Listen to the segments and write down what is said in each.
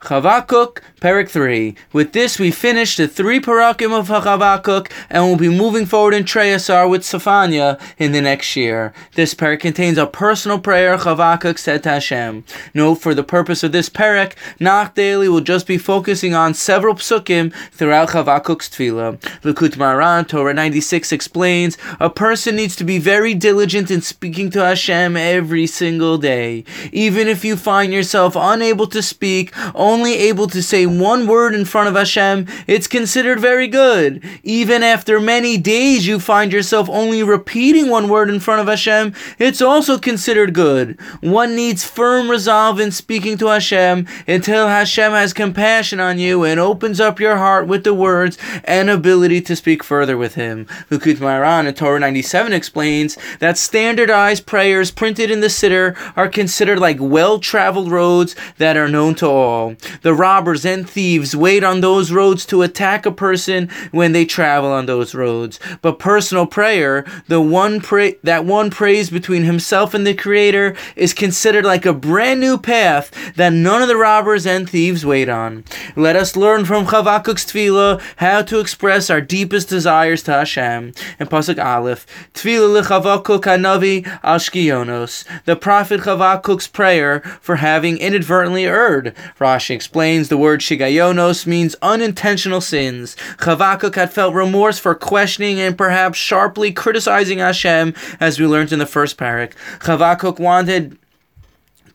Chavakuk, Perik 3. With this, we finish the three parakim of Chavakuk and we'll be moving forward in Trei Asar with Safanya in the next year. This parak contains a personal prayer Chavakuk said to Hashem. Note, for the purpose of this parak, Nach Daily will just be focusing on several psukim throughout Chavakuk's tefillah. Likutei Moharan, Torah 96 explains, a person needs to be very diligent in speaking to Hashem every single day. Even if you find yourself unable to speak, only able to say one word in front of Hashem, it's considered very good. Even after many days you find yourself only repeating one word in front of Hashem, it's also considered good. One needs firm resolve in speaking to Hashem until Hashem has compassion on you and opens up your heart with the words and ability to speak further with Him. Likutei Moharan in Torah 97 explains that standardized prayers printed in the Siddur are considered like well traveled roads that are known to all. The robbers and thieves wait on those roads to attack a person when they travel on those roads. But personal prayer, the one pray that one prays between himself and the Creator, is considered like a brand new path that none of the robbers and thieves wait on. Let us learn from Chavakuk's tefillah how to express our deepest desires to Hashem. And pasuk Aleph, tefillah lechavakuk hanavi al shigyonos. The prophet Chavakuk's prayer for having inadvertently erred. Rashi explains the word shigayonos means unintentional sins. Chavakuk had felt remorse for questioning and perhaps sharply criticizing Hashem, as we learned in the first parak. Chavakuk wanted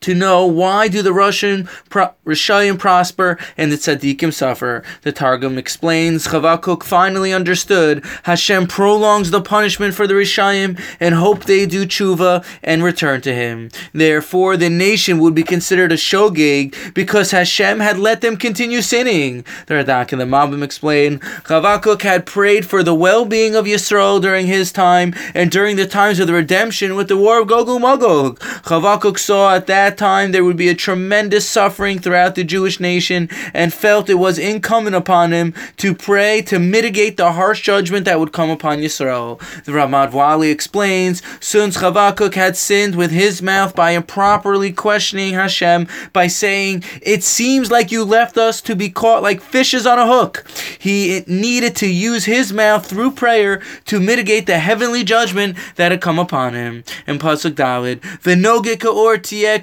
to know why do the Russian pro- Rishayim prosper and the tzaddikim suffer. The Targum explains Chavakuk finally understood Hashem prolongs the punishment for the Rishayim and hope they do tshuva and return to him. Therefore, the nation would be considered a shogeg because Hashem had let them continue sinning. The Radak and the Malbim explain Chavakuk had prayed for the well-being of Yisrael during his time and during the times of the redemption with the war of Gog and Magog. Chavakuk saw at that time there would be a tremendous suffering throughout the Jewish nation and felt it was incumbent upon him to pray to mitigate the harsh judgment that would come upon Yisrael. The Ramad Vali explains, since Chavakuk had sinned with his mouth by improperly questioning Hashem by saying, It seems like you left us to be caught like fishes on a hook. He needed to use his mouth through prayer to mitigate the heavenly judgment that had come upon him. In Pasuk Daled, V'noge ka'or tieh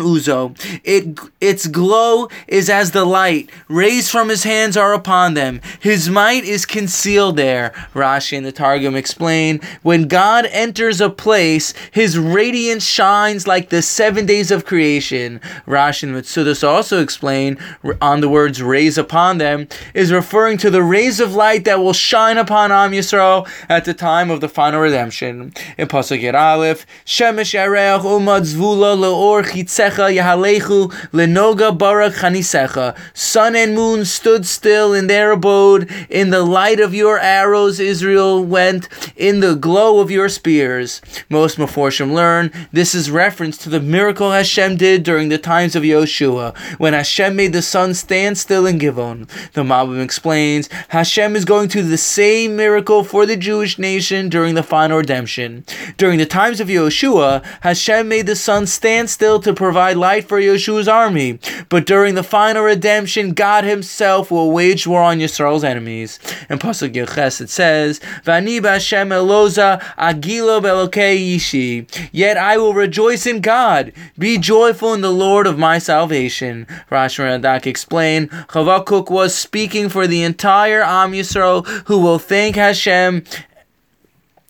uzo. It, its glow is as the light. Rays from his hands are upon them. His might is concealed there. Rashi and the Targum explain, when God enters a place, his radiance shines like the seven days of creation. Rashi and Mitsudas also explain on the words rays upon them is referring to the rays of light that will shine upon Am Yisrael at the time of the final redemption. In Pasuk Aleph, Shemesh Ereach Umad Zvula Leor Chitzecha Yahalechu Lenoga Barak Chanisecha. Sun and moon stood still in their abode. In the light of your arrows, Israel went. In the glow of your spears. Most Meforshim learn this is reference to the miracle Hashem did during the times of Yoshua, when Hashem made the sun stand still in Givon. The Malbim explains Hashem is going to do the same miracle for the Jewish nation during the final redemption. During the times of Yoshua, Hashem made the sun stand still to provide light for Yeshua's army. But during the final redemption, God Himself will wage war on Yisrael's enemies. In Pasuk Yud Ches it says, "Vani b'Hashem eloza agilo belokei yishi." Yet I will rejoice in God. Be joyful in the Lord of my salvation. Rashi Radak explain, Chavakuk was speaking for the entire Am Yisrael who will thank Hashem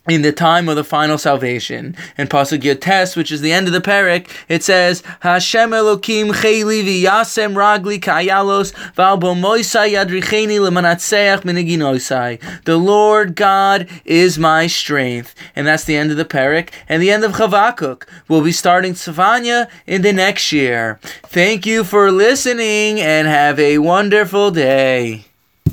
in the time of the final salvation. In Pasuk Yud Tes, which is the end of the parak, it says, Hashem Elokim chayli v'yasem ragli kayalos v'al bomoisai yadricheni lemanatseach miniginoisai. The Lord God is my strength. And that's the end of the parak. And the end of Chavakuk. We'll be starting Savanya in the next year. Thank you for listening and have a wonderful day.